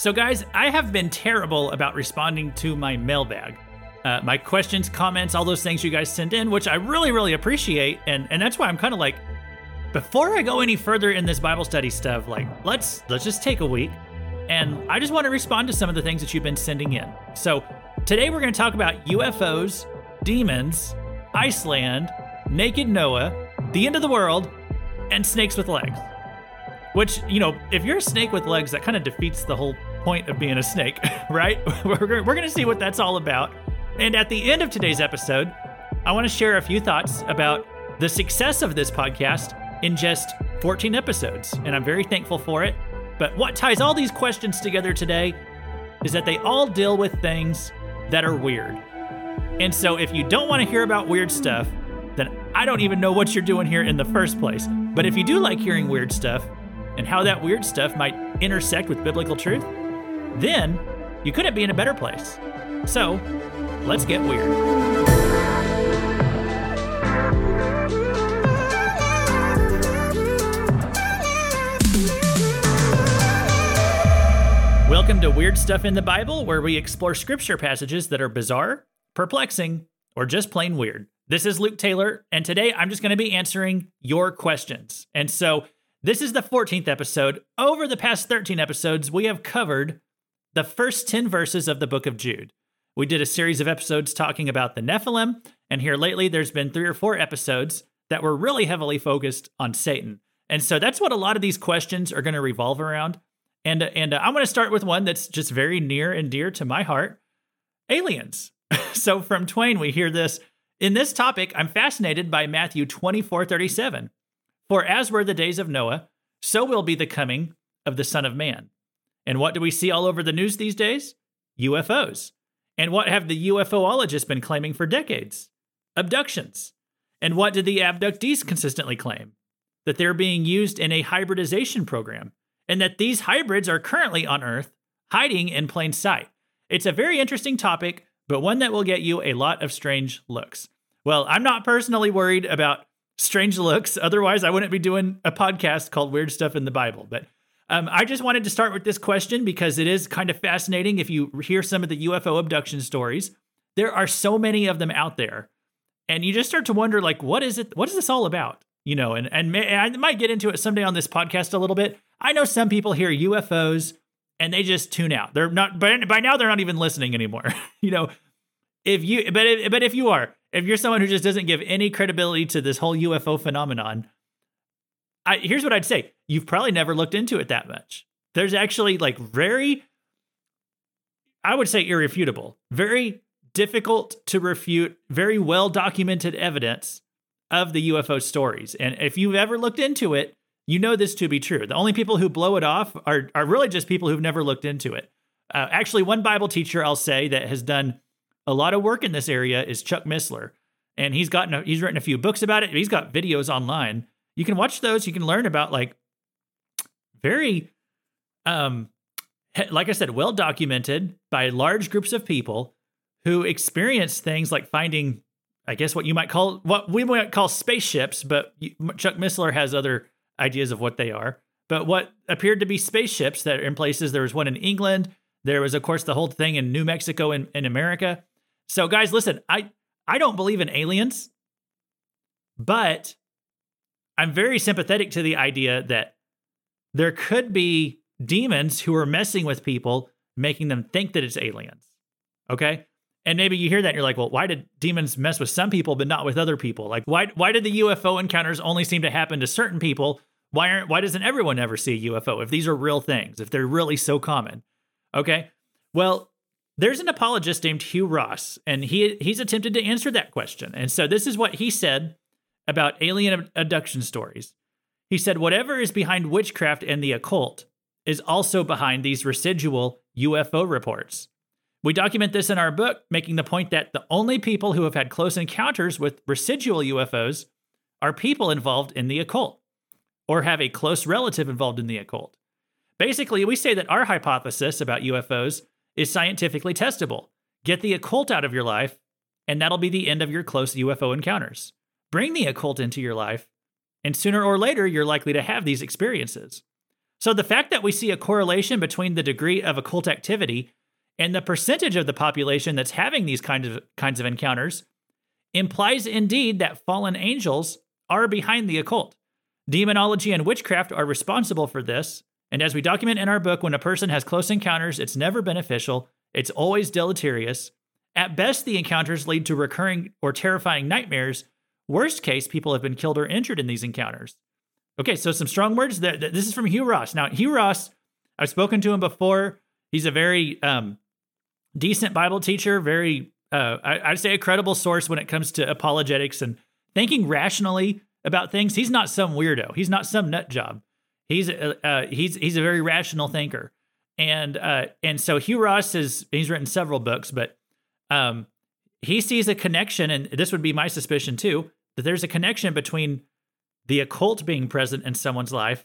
So, guys, I have been terrible about responding to my mailbag. Uh, my questions, comments, all those things you guys send in, which I really, really appreciate. And, and that's why I'm kind of like, before I go any further in this Bible study stuff, like let's let's just take a week, and I just want to respond to some of the things that you've been sending in. So today we're going to talk about UFOs, demons, Iceland, naked Noah, the end of the world, and snakes with legs. Which you know, if you're a snake with legs, that kind of defeats the whole point of being a snake, right? we're going to see what that's all about. And at the end of today's episode, I want to share a few thoughts about the success of this podcast in just 14 episodes, and I'm very thankful for it. But what ties all these questions together today is that they all deal with things that are weird. And so if you don't want to hear about weird stuff, then I don't even know what you're doing here in the first place. But if you do like hearing weird stuff and how that weird stuff might intersect with biblical truth, then you couldn't be in a better place. So, let's get weird. Welcome to Weird Stuff in the Bible, where we explore scripture passages that are bizarre, perplexing, or just plain weird. This is Luke Taylor, and today I'm just going to be answering your questions. And so this is the 14th episode. Over the past 13 episodes, we have covered the first 10 verses of the book of Jude. We did a series of episodes talking about the Nephilim, and here lately there's been three or four episodes that were really heavily focused on Satan. And so that's what a lot of these questions are going to revolve around. And and uh, I'm going to start with one that's just very near and dear to my heart: aliens. so from Twain, we hear this in this topic. I'm fascinated by Matthew 24:37. For as were the days of Noah, so will be the coming of the Son of Man. And what do we see all over the news these days? UFOs. And what have the UFOologists been claiming for decades? Abductions. And what do the abductees consistently claim? That they're being used in a hybridization program and that these hybrids are currently on Earth, hiding in plain sight. It's a very interesting topic, but one that will get you a lot of strange looks. Well, I'm not personally worried about strange looks. Otherwise, I wouldn't be doing a podcast called Weird Stuff in the Bible. But um, I just wanted to start with this question because it is kind of fascinating. If you hear some of the UFO abduction stories, there are so many of them out there, and you just start to wonder, like, what is it? What is this all about? You know, and and, may, and I might get into it someday on this podcast a little bit. I know some people hear UFOs and they just tune out. They're not, but by now they're not even listening anymore. you know, if you, but if, but if you are, if you're someone who just doesn't give any credibility to this whole UFO phenomenon, I, here's what I'd say: you've probably never looked into it that much. There's actually like very, I would say irrefutable, very difficult to refute, very well documented evidence of the UFO stories. And if you've ever looked into it, you know this to be true. The only people who blow it off are, are really just people who've never looked into it. Uh, actually, one Bible teacher I'll say that has done a lot of work in this area is Chuck Missler, and he's gotten a, he's written a few books about it. He's got videos online. You can watch those. You can learn about like very, um, like I said, well documented by large groups of people who experience things like finding, I guess, what you might call what we might call spaceships, but Chuck Missler has other ideas of what they are. But what appeared to be spaceships that are in places, there was one in England. There was, of course, the whole thing in New Mexico in, in America. So, guys, listen, I, I don't believe in aliens, but I'm very sympathetic to the idea that there could be demons who are messing with people, making them think that it's aliens. Okay. And maybe you hear that and you're like, well, why did demons mess with some people but not with other people? Like, why why did the UFO encounters only seem to happen to certain people why aren't why doesn't everyone ever see a UFO if these are real things, if they're really so common? Okay. Well, there's an apologist named Hugh Ross, and he he's attempted to answer that question. And so this is what he said about alien abduction stories. He said, whatever is behind witchcraft and the occult is also behind these residual UFO reports. We document this in our book, making the point that the only people who have had close encounters with residual UFOs are people involved in the occult or have a close relative involved in the occult. Basically, we say that our hypothesis about UFOs is scientifically testable. Get the occult out of your life, and that'll be the end of your close UFO encounters. Bring the occult into your life, and sooner or later, you're likely to have these experiences. So the fact that we see a correlation between the degree of occult activity and the percentage of the population that's having these kinds of kinds of encounters implies indeed that fallen angels are behind the occult. Demonology and witchcraft are responsible for this, and as we document in our book, when a person has close encounters, it's never beneficial, it's always deleterious. At best, the encounters lead to recurring or terrifying nightmares. Worst case, people have been killed or injured in these encounters. Okay, so some strong words. There. This is from Hugh Ross. Now, Hugh Ross, I've spoken to him before. He's a very um, decent Bible teacher, very, uh, I, I'd say, a credible source when it comes to apologetics and thinking rationally about things. He's not some weirdo. He's not some nut job. He's a, uh, he's he's a very rational thinker, and uh, and so Hugh Ross has he's written several books, but um, he sees a connection, and this would be my suspicion too, that there's a connection between the occult being present in someone's life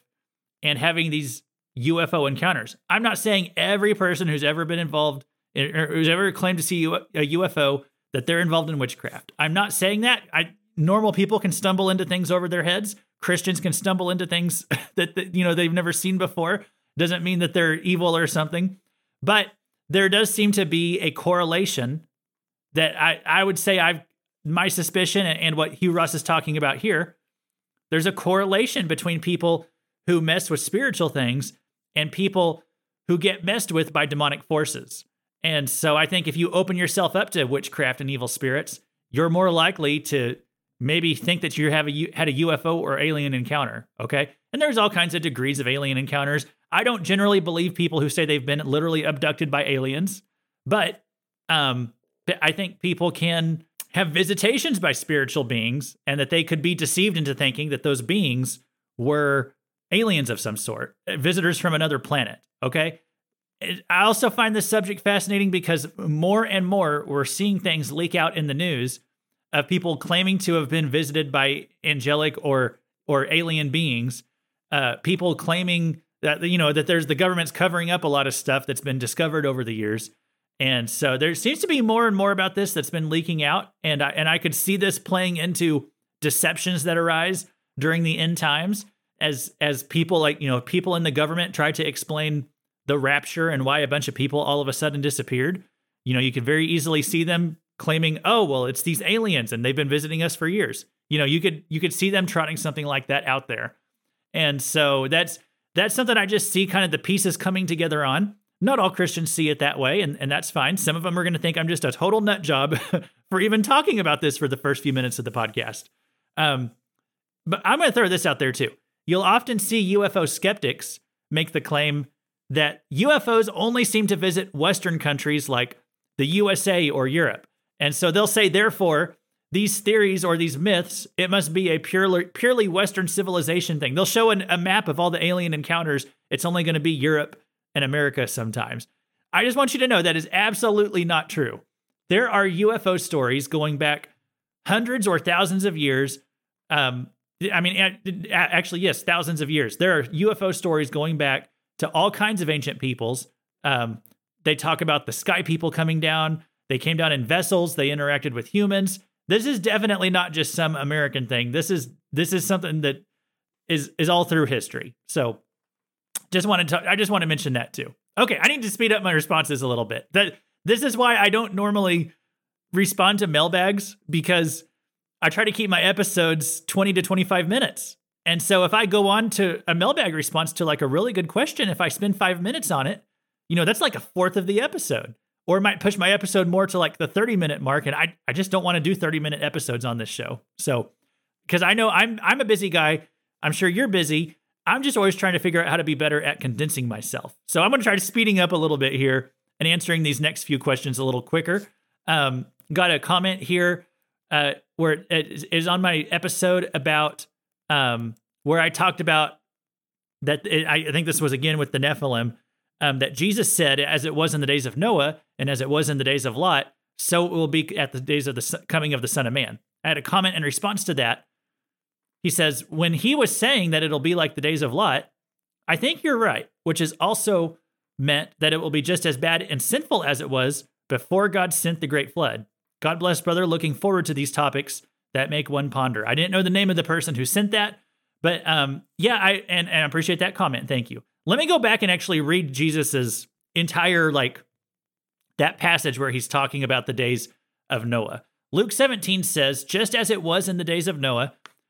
and having these UFO encounters. I'm not saying every person who's ever been involved or who's ever claimed to see a UFO that they're involved in witchcraft. I'm not saying that. I normal people can stumble into things over their heads. Christians can stumble into things that, that you know they've never seen before. Doesn't mean that they're evil or something, but there does seem to be a correlation that I I would say I've my suspicion and what Hugh Ross is talking about here. There's a correlation between people who mess with spiritual things and people who get messed with by demonic forces. And so I think if you open yourself up to witchcraft and evil spirits, you're more likely to maybe think that you have a, had a UFO or alien encounter. Okay. And there's all kinds of degrees of alien encounters. I don't generally believe people who say they've been literally abducted by aliens, but um, I think people can have visitations by spiritual beings and that they could be deceived into thinking that those beings were aliens of some sort, visitors from another planet. Okay. I also find this subject fascinating because more and more we're seeing things leak out in the news of people claiming to have been visited by angelic or or alien beings. Uh, people claiming that you know that there's the government's covering up a lot of stuff that's been discovered over the years, and so there seems to be more and more about this that's been leaking out, and I, and I could see this playing into deceptions that arise during the end times as as people like you know people in the government try to explain the rapture and why a bunch of people all of a sudden disappeared. You know, you could very easily see them claiming, "Oh, well, it's these aliens and they've been visiting us for years." You know, you could you could see them trotting something like that out there. And so that's that's something I just see kind of the pieces coming together on. Not all Christians see it that way, and, and that's fine. Some of them are going to think I'm just a total nut job for even talking about this for the first few minutes of the podcast. Um, but I'm going to throw this out there too. You'll often see UFO skeptics make the claim that UFOs only seem to visit Western countries like the USA or Europe. And so they'll say, therefore, these theories or these myths, it must be a purely purely Western civilization thing. They'll show an, a map of all the alien encounters. It's only going to be Europe and America sometimes. I just want you to know that is absolutely not true. There are UFO stories going back hundreds or thousands of years. Um, I mean, actually, yes, thousands of years. There are UFO stories going back to all kinds of ancient peoples. Um, they talk about the sky people coming down. They came down in vessels. They interacted with humans. This is definitely not just some American thing. This is this is something that is is all through history. So, just wanted to I just want to mention that too. Okay, I need to speed up my responses a little bit. That this is why I don't normally respond to mailbags because I try to keep my episodes 20 to 25 minutes. And so if I go on to a mailbag response to like a really good question, if I spend five minutes on it, you know, that's like a fourth of the episode. Or might push my episode more to like the 30 minute mark. And I, I just don't want to do 30 minute episodes on this show. So because I know I'm I'm a busy guy. I'm sure you're busy. I'm just always trying to figure out how to be better at condensing myself. So I'm going to try to speeding up a little bit here and answering these next few questions a little quicker. Um, got a comment here uh, where it is on my episode about um, where I talked about that. It, I think this was again with the Nephilim, um, that Jesus said, as it was in the days of Noah and as it was in the days of Lot, so it will be at the days of the coming of the Son of Man. I had a comment in response to that. He says, when he was saying that it'll be like the days of Lot, I think you're right, which is also meant that it will be just as bad and sinful as it was before God sent the great flood. God bless, brother. Looking forward to these topics that make one ponder. I didn't know the name of the person who sent that, but um, yeah, I and, and I appreciate that comment. Thank you. Let me go back and actually read Jesus's entire like that passage where he's talking about the days of Noah. Luke 17 says, Just as it was in the days of Noah,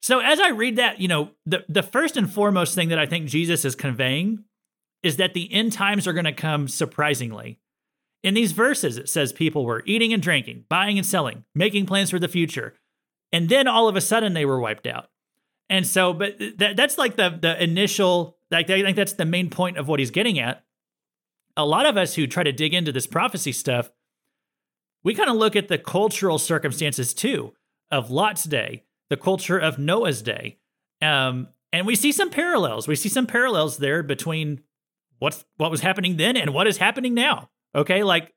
So as I read that, you know, the, the first and foremost thing that I think Jesus is conveying is that the end times are going to come surprisingly. In these verses, it says people were eating and drinking, buying and selling, making plans for the future. And then all of a sudden they were wiped out. And so, but that, that's like the, the initial, like, I think that's the main point of what he's getting at. A lot of us who try to dig into this prophecy stuff, we kind of look at the cultural circumstances too of Lot's day, the culture of Noah's day. Um, and we see some parallels. We see some parallels there between what's what was happening then and what is happening now. Okay, like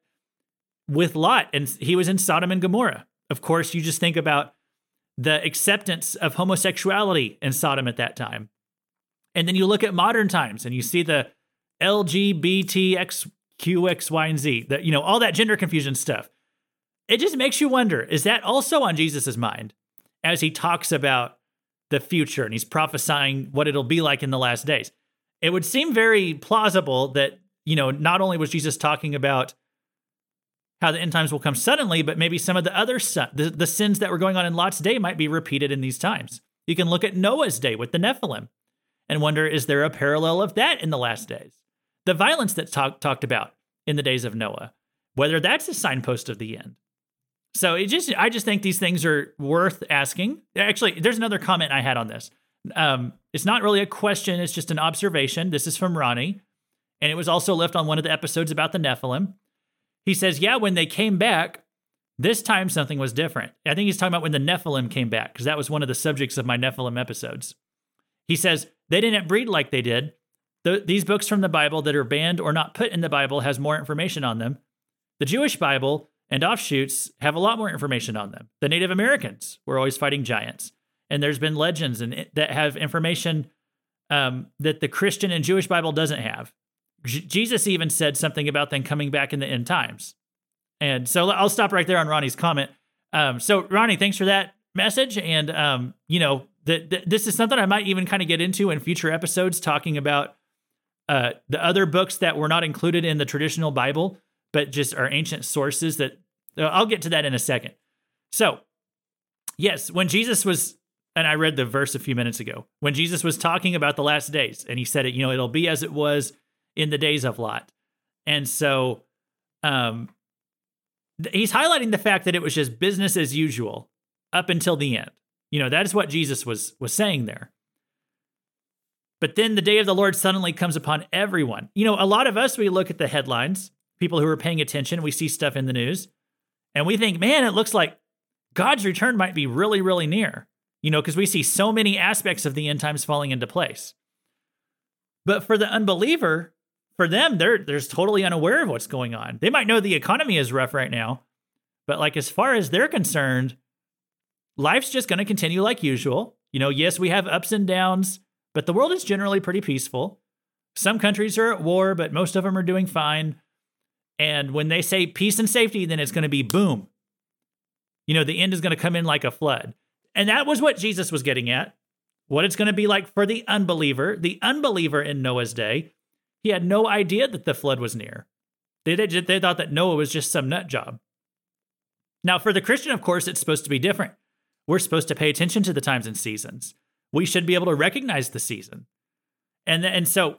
with Lot, and he was in Sodom and Gomorrah. Of course, you just think about the acceptance of homosexuality in Sodom at that time. And then you look at modern times and you see the LGBTQXY and Z, that you know, all that gender confusion stuff. It just makes you wonder, is that also on Jesus's mind as he talks about the future and he's prophesying what it'll be like in the last days? It would seem very plausible that you know, not only was Jesus talking about how the end times will come suddenly, but maybe some of the other the, the sins that were going on in Lot's day might be repeated in these times. You can look at Noah's day with the Nephilim and wonder is there a parallel of that in the last days? The violence that's talk, talked about in the days of Noah, whether that's a signpost of the end. So it just I just think these things are worth asking. Actually, there's another comment I had on this. Um, it's not really a question, it's just an observation. This is from Ronnie and it was also left on one of the episodes about the Nephilim. He says, Yeah, when they came back, this time something was different. I think he's talking about when the Nephilim came back, because that was one of the subjects of my Nephilim episodes. He says, They didn't breed like they did. The, these books from the Bible that are banned or not put in the Bible has more information on them. The Jewish Bible and offshoots have a lot more information on them. The Native Americans were always fighting giants. And there's been legends and that have information um, that the Christian and Jewish Bible doesn't have. J- Jesus even said something about them coming back in the end times. And so I'll stop right there on Ronnie's comment. Um, so Ronnie, thanks for that message. And um, you know, the, this is something I might even kind of get into in future episodes, talking about uh, the other books that were not included in the traditional Bible, but just our ancient sources. That uh, I'll get to that in a second. So, yes, when Jesus was, and I read the verse a few minutes ago, when Jesus was talking about the last days, and he said it, you know, it'll be as it was in the days of Lot. And so um, he's highlighting the fact that it was just business as usual up until the end. You know, that is what Jesus was was saying there. But then the day of the Lord suddenly comes upon everyone. You know, a lot of us we look at the headlines, people who are paying attention, we see stuff in the news, and we think, "Man, it looks like God's return might be really really near." You know, because we see so many aspects of the end times falling into place. But for the unbeliever, for them, they're they're totally unaware of what's going on. They might know the economy is rough right now, but like as far as they're concerned, life's just going to continue like usual. You know, yes, we have ups and downs, but the world is generally pretty peaceful. Some countries are at war, but most of them are doing fine. And when they say peace and safety, then it's going to be boom. You know, the end is going to come in like a flood. And that was what Jesus was getting at. What it's going to be like for the unbeliever, the unbeliever in Noah's day, he had no idea that the flood was near. They, they, thought that Noah was just some nut job. Now, for the Christian, of course, it's supposed to be different. We're supposed to pay attention to the times and seasons. We should be able to recognize the season. And, and so,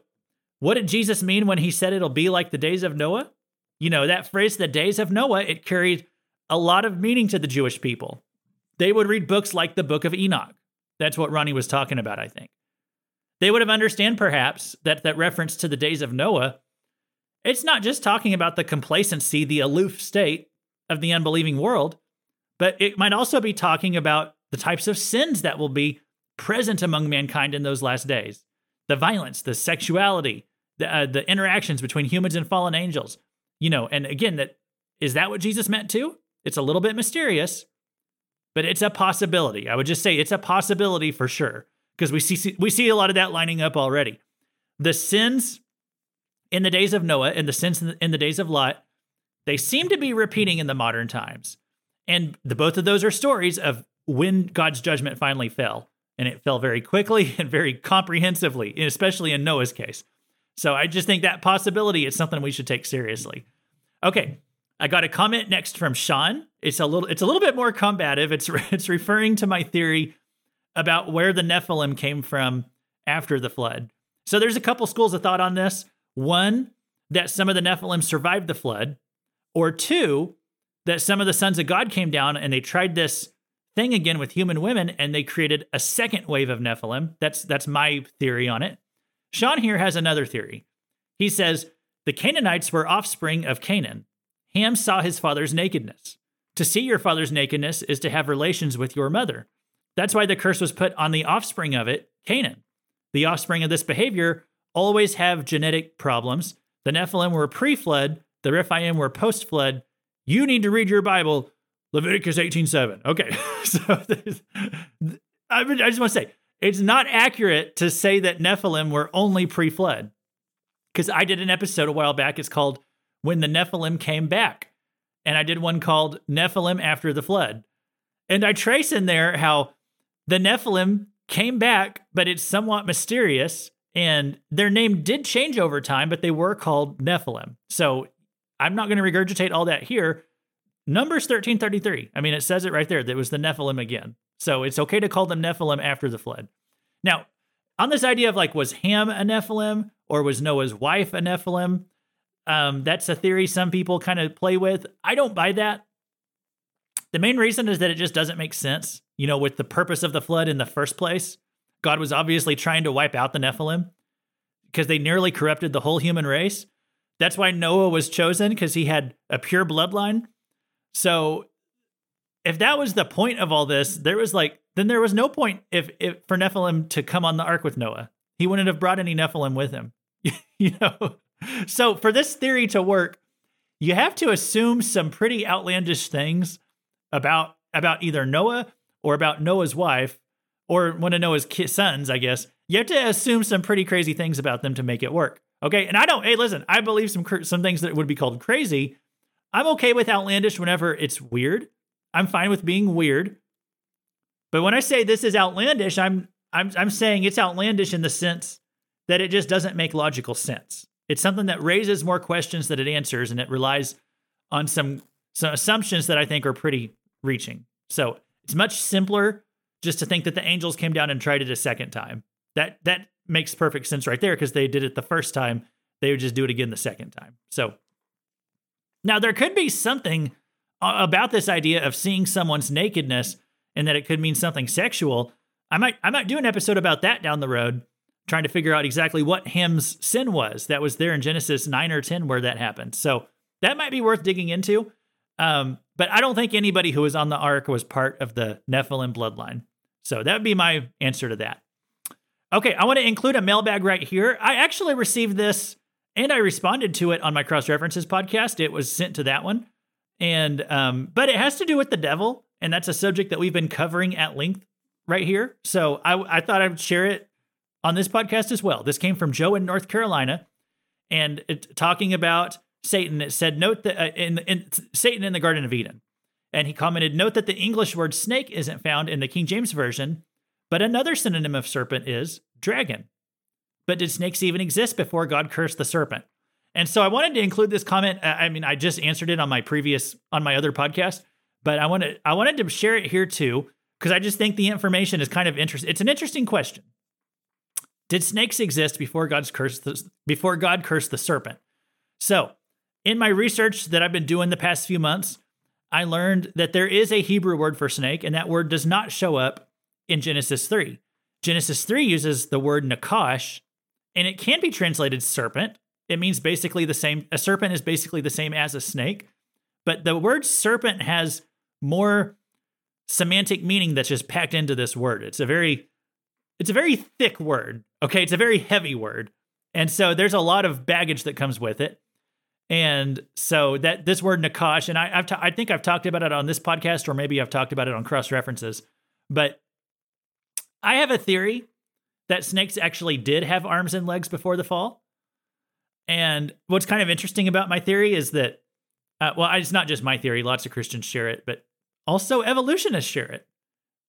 what did Jesus mean when he said it'll be like the days of Noah? You know, that phrase, the days of Noah, it carried a lot of meaning to the Jewish people. They would read books like the book of Enoch. That's what Ronnie was talking about, I think they would have understand perhaps that that reference to the days of Noah, it's not just talking about the complacency, the aloof state of the unbelieving world, but it might also be talking about the types of sins that will be present among mankind in those last days. The violence, the sexuality, the, uh, the interactions between humans and fallen angels. You know, and again, that Is that what Jesus meant too? It's a little bit mysterious, but it's a possibility. I would just say it's a possibility for sure because we see we see a lot of that lining up already. The sins in the days of Noah and the sins in the, in the days of Lot, they seem to be repeating in the modern times. And the both of those are stories of when God's judgment finally fell. And it fell very quickly and very comprehensively, especially in Noah's case. So I just think that possibility is something we should take seriously. Okay, I got a comment next from Sean. It's a little it's a little bit more combative. It's it's referring to my theory about where the Nephilim came from after the flood. So there's a couple schools of thought on this. One, that some of the Nephilim survived the flood, or two, that some of the sons of God came down and they tried this thing again with human women and they created a second wave of Nephilim. That's that's my theory on it. Sean here has another theory. He says the Canaanites were offspring of Canaan. Ham saw his father's nakedness. To see your father's nakedness is to have relations with your mother. That's why the curse was put on the offspring of it, Canaan. The offspring of this behavior always have genetic problems. The Nephilim were pre flood, the Rephaim were post flood. You need to read your Bible, Leviticus 18:7. Okay. so I just want to say, it's not accurate to say that Nephilim were only pre flood. Because I did an episode a while back. It's called When the Nephilim Came Back. And I did one called Nephilim After the Flood. And I trace in there how the Nephilim came back, but it's somewhat mysterious. And their name did change over time, but they were called Nephilim. So I'm not going to regurgitate all that here. Numbers 1333. I mean, it says it right there. That was the Nephilim again. So it's okay to call them Nephilim after the flood. Now, on this idea of like, was Ham a Nephilim or was Noah's wife a Nephilim? Um, that's a theory some people kind of play with. I don't buy that. The main reason is that it just doesn't make sense you know, with the purpose of the flood in the first place. God was obviously trying to wipe out the Nephilim because they nearly corrupted the whole human race. That's why Noah was chosen because he had a pure bloodline. So if that was the point of all this, there was like then there was no point if, if for Nephilim to come on the ark with Noah. He wouldn't have brought any Nephilim with him. you know. So for this theory to work, you have to assume some pretty outlandish things about about either Noah or about Noah's wife or one of Noah's sons, I guess, you have to assume some pretty crazy things about them to make it work. Okay. And I don't, hey, listen, I believe some, some things that would be called crazy. I'm okay with outlandish whenever it's weird. I'm fine with being weird. But when I say this is outlandish, I'm, I'm, I'm saying it's outlandish in the sense that it just doesn't make logical sense. It's something that raises more questions than it answers, and it relies on some, some assumptions that I think are pretty reaching. So it's much simpler just to think that the angels came down and tried it a second time. That that makes perfect sense right there because they did it the first time. They would just do it again the second time. So now there could be something about this idea of seeing someone's nakedness and that it could mean something sexual. I might I might do an episode about that down the road, trying to figure out exactly what Ham's sin was. That was there in Genesis 9 or 10 where that happened. So that might be worth digging into. Um, but I don't think anybody who was on the ark was part of the Nephilim bloodline. So that would be my answer to that. Okay, I want to include a mailbag right here. I actually received this and I responded to it on my cross references podcast. It was sent to that one. And um, but it has to do with the devil, and that's a subject that we've been covering at length right here. So I, I thought I'd share it on this podcast as well. This came from Joe in North Carolina, and it, talking about Satan, it said, note that uh, in, in Satan in the Garden of Eden. And he commented, note that the English word snake isn't found in the King James Version, but another synonym of serpent is dragon. But did snakes even exist before God cursed the serpent? And so I wanted to include this comment. I mean, I just answered it on my previous on my other podcast, but I wanted I wanted to share it here too because I just think the information is kind of interesting. It's an interesting question. Did snakes exist before God's cursed the, before God cursed the serpent? So in my research that I've been doing the past few months, I learned that there is a Hebrew word for snake, and that word does not show up in Genesis 3. Genesis 3 uses the word nakash, and it can be translated serpent. It means basically the same. A serpent is basically the same as a snake, but the word serpent has more semantic meaning that's just packed into this word. It's a very it's a very thick word. Okay, it's a very heavy word. And so there's a lot of baggage that comes with it. And so that this word nakash, and I, have I think I've talked about it on this podcast, or maybe I've talked about it on cross references, but I have a theory that snakes actually did have arms and legs before the fall. And what's kind of interesting about my theory is that, uh, well, it's not just my theory, lots of Christians share it, but also evolutionists share it.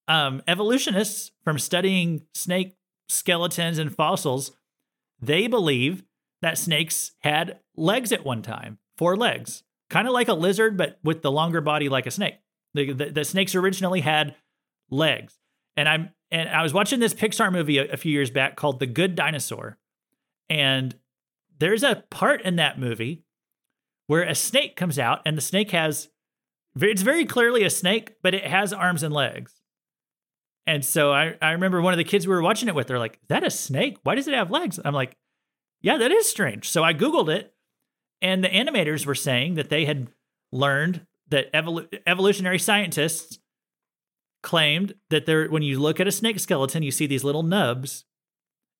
Um, evolutionists, from studying snake skeletons and fossils, they believe that snakes had legs at one time, four legs, kind of like a lizard, but with the longer body like a snake. The, the, the, snakes originally had legs. And I'm and I was watching this Pixar movie a, a few years back called The Good Dinosaur. And there's a part in that movie where a snake comes out and the snake has it's very clearly a snake, but it has arms and legs. And so I, I remember one of the kids we were watching it with, they're like, Is that a snake? Why does it have legs? I'm like, yeah, that is strange. So I Googled it, and the animators were saying that they had learned that evol- evolutionary scientists claimed that there, when you look at a snake skeleton, you see these little nubs,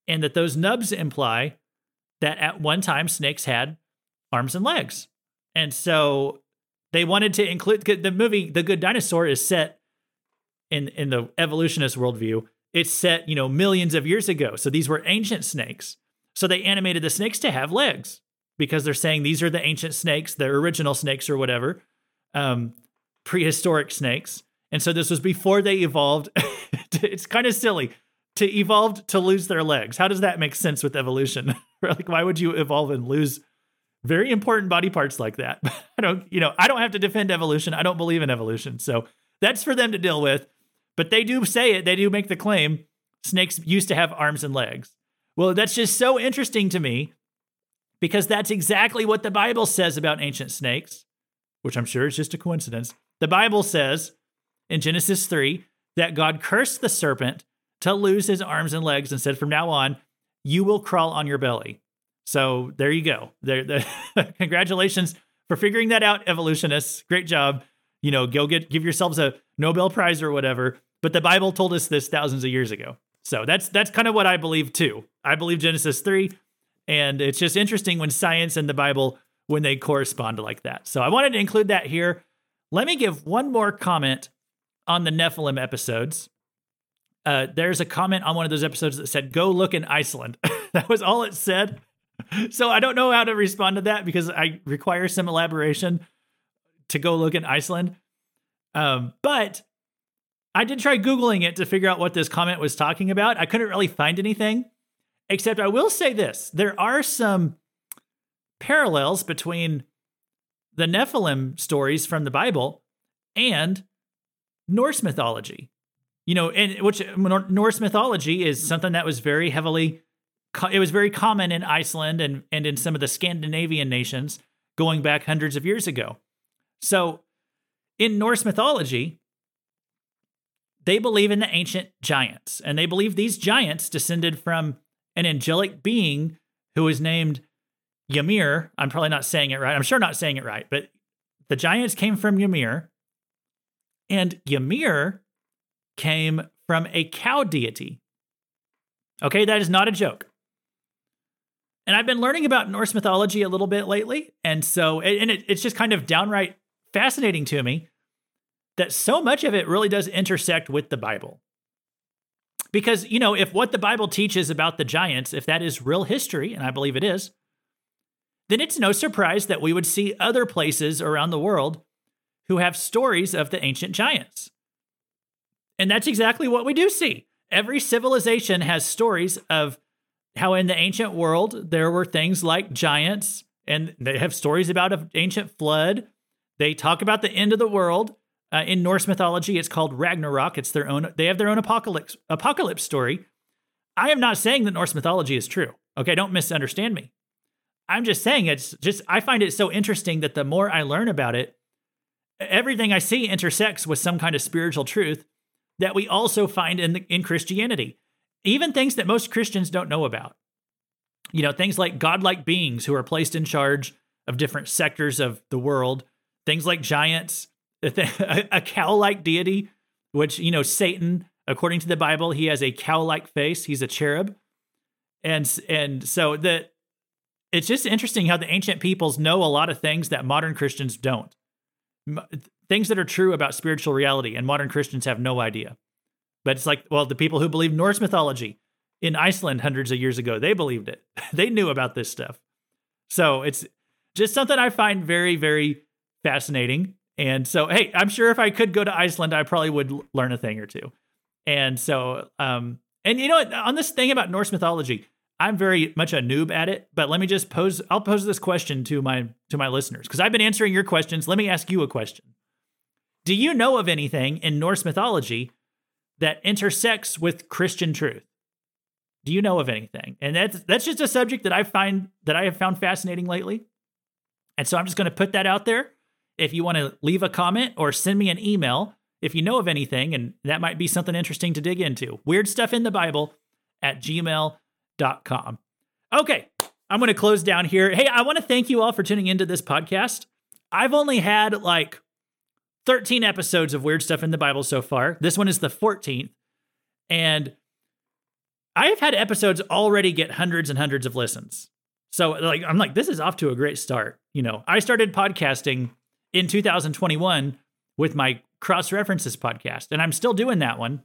and that those nubs imply that at one time snakes had arms and legs. And so they wanted to include the movie The Good Dinosaur is set in in the evolutionist worldview. It's set, you know, millions of years ago. So these were ancient snakes. So they animated the snakes to have legs because they're saying these are the ancient snakes, the original snakes or whatever, um, prehistoric snakes. And so this was before they evolved. it's kind of silly to evolve to lose their legs. How does that make sense with evolution? like, why would you evolve and lose very important body parts like that? I don't, you know, I don't have to defend evolution. I don't believe in evolution. So that's for them to deal with. But they do say it, they do make the claim snakes used to have arms and legs. Well, that's just so interesting to me because that's exactly what the Bible says about ancient snakes, which I'm sure is just a coincidence. The Bible says in Genesis 3 that God cursed the serpent to lose his arms and legs and said, From now on, you will crawl on your belly. So there you go. There, there congratulations for figuring that out, evolutionists. Great job. You know, go get give yourselves a Nobel Prize or whatever. But the Bible told us this thousands of years ago. So that's that's kind of what I believe too. I believe Genesis 3 and it's just interesting when science and the Bible when they correspond like that. So I wanted to include that here. Let me give one more comment on the Nephilim episodes. Uh, there's a comment on one of those episodes that said, "Go look in Iceland." that was all it said. So I don't know how to respond to that because I require some elaboration to go look in Iceland. Um, but I did try Googling it to figure out what this comment was talking about. I couldn't really find anything, except I will say this there are some parallels between the Nephilim stories from the Bible and Norse mythology. You know, and which Norse mythology is something that was very heavily it was very common in Iceland and and in some of the Scandinavian nations going back hundreds of years ago. So, in Norse mythology, they believe in the ancient giants, and they believe these giants descended from an angelic being who was named Ymir. I'm probably not saying it right. I'm sure not saying it right, but the giants came from Ymir, and Ymir came from a cow deity. Okay, that is not a joke. And I've been learning about Norse mythology a little bit lately. And so, and it, it's just kind of downright fascinating to me that so much of it really does intersect with the Bible. Because, you know, if what the Bible teaches about the giants, if that is real history, and I believe it is, then it's no surprise that we would see other places around the world who have stories of the ancient giants. And that's exactly what we do see. Every civilization has stories of how in the ancient world there were things like giants, and they have stories about an ancient flood. They talk about the end of the world. Uh, in Norse mythology, it's called Ragnarok. It's their own. They have their own apocalypse apocalypse story. I am not saying that Norse mythology is true. Okay, don't misunderstand me. I'm just saying it's just I find it so interesting that the more I learn about it, everything I see intersects with some kind of spiritual truth that we also find in the, in Christianity. Even things that most Christians don't know about. You know, things like godlike beings who are placed in charge of different sectors of the world, things like giants, a, cow-like deity, which you know Satan, according to the Bible, he has a cow-like face. He's a cherub, and and so the it's just interesting how the ancient peoples know a lot of things that modern Christians don't. Things that are true about spiritual reality, and modern Christians have no idea. But it's like, well, the people who believe Norse mythology in Iceland hundreds of years ago, they believed it. they knew about this stuff. So it's just something I find very, very fascinating. And so, hey, I'm sure if I could go to Iceland, I probably would learn a thing or two. And so, um, and you know what? On this thing about Norse mythology, I'm very much a noob at it. But let me just pose. I'll pose this question to my to my listeners because I've been answering your questions. Let me ask you a question. Do you know of anything in Norse mythology that intersects with Christian truth? Do you know of anything? And that's that's just a subject that I find that I have found fascinating lately. And so I'm just going to put that out there. If you want to leave a comment or send me an email if you know of anything, and that might be something interesting to dig into. Weird stuff in the Bible at gmail.com. Okay, I'm going to close down here. Hey, I want to thank you all for tuning into this podcast. I've only had like 13 episodes of Weird Stuff in the Bible so far. This one is the 14th. And I have had episodes already get hundreds and hundreds of listens. So like I'm like this is off to a great start. You know, I started podcasting in 2021 with my cross references podcast and I'm still doing that one.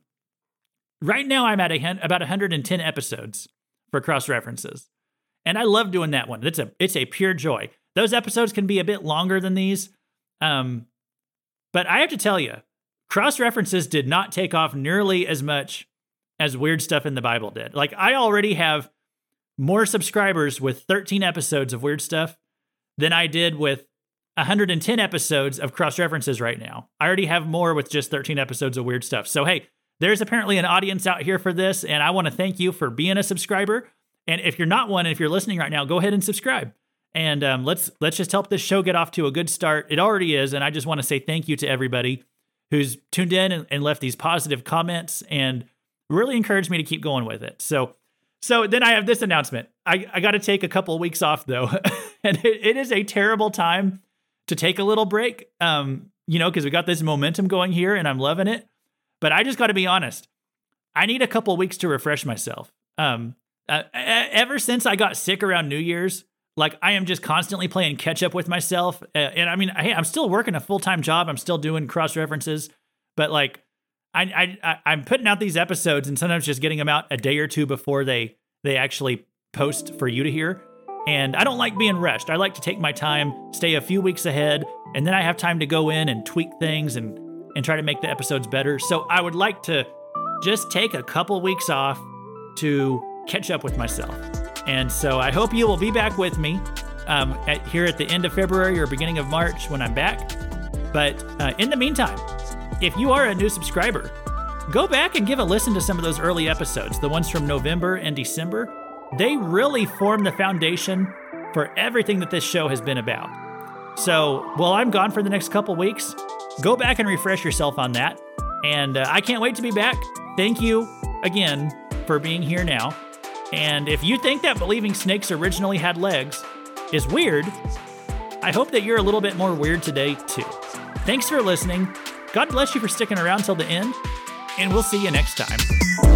Right now I'm at a, about 110 episodes for cross references. And I love doing that one. It's a it's a pure joy. Those episodes can be a bit longer than these. Um but I have to tell you, cross references did not take off nearly as much as weird stuff in the Bible did. Like I already have more subscribers with 13 episodes of weird stuff than I did with 110 episodes of cross references right now. I already have more with just 13 episodes of weird stuff. So hey, there's apparently an audience out here for this and I want to thank you for being a subscriber. And if you're not one, and if you're listening right now, go ahead and subscribe. And um, let's let's just help this show get off to a good start. It already is, and I just want to say thank you to everybody who's tuned in and, and left these positive comments and really encouraged me to keep going with it. So, so then I have this announcement. I, I got to take a couple of weeks off though, and it, it is a terrible time to take a little break. Um, you know, because we got this momentum going here, and I'm loving it. But I just got to be honest. I need a couple weeks to refresh myself. Um, uh, ever since I got sick around New Year's, like I am just constantly playing catch up with myself. Uh, and I mean, hey, I'm still working a full time job. I'm still doing cross references, but like I, I I'm putting out these episodes and sometimes just getting them out a day or two before they they actually post for you to hear. And I don't like being rushed. I like to take my time, stay a few weeks ahead, and then I have time to go in and tweak things and and try to make the episodes better. So I would like to just take a couple weeks off to catch up with myself. And so I hope you will be back with me um, at, here at the end of February or beginning of March when I'm back. But uh, in the meantime, if you are a new subscriber, go back and give a listen to some of those early episodes, the ones from November and December. They really form the foundation for everything that this show has been about. So while I'm gone for the next couple weeks, go back and refresh yourself on that. And uh, I can't wait to be back. Thank you again for being here now. And if you think that believing snakes originally had legs is weird, I hope that you're a little bit more weird today, too. Thanks for listening. God bless you for sticking around till the end, and we'll see you next time.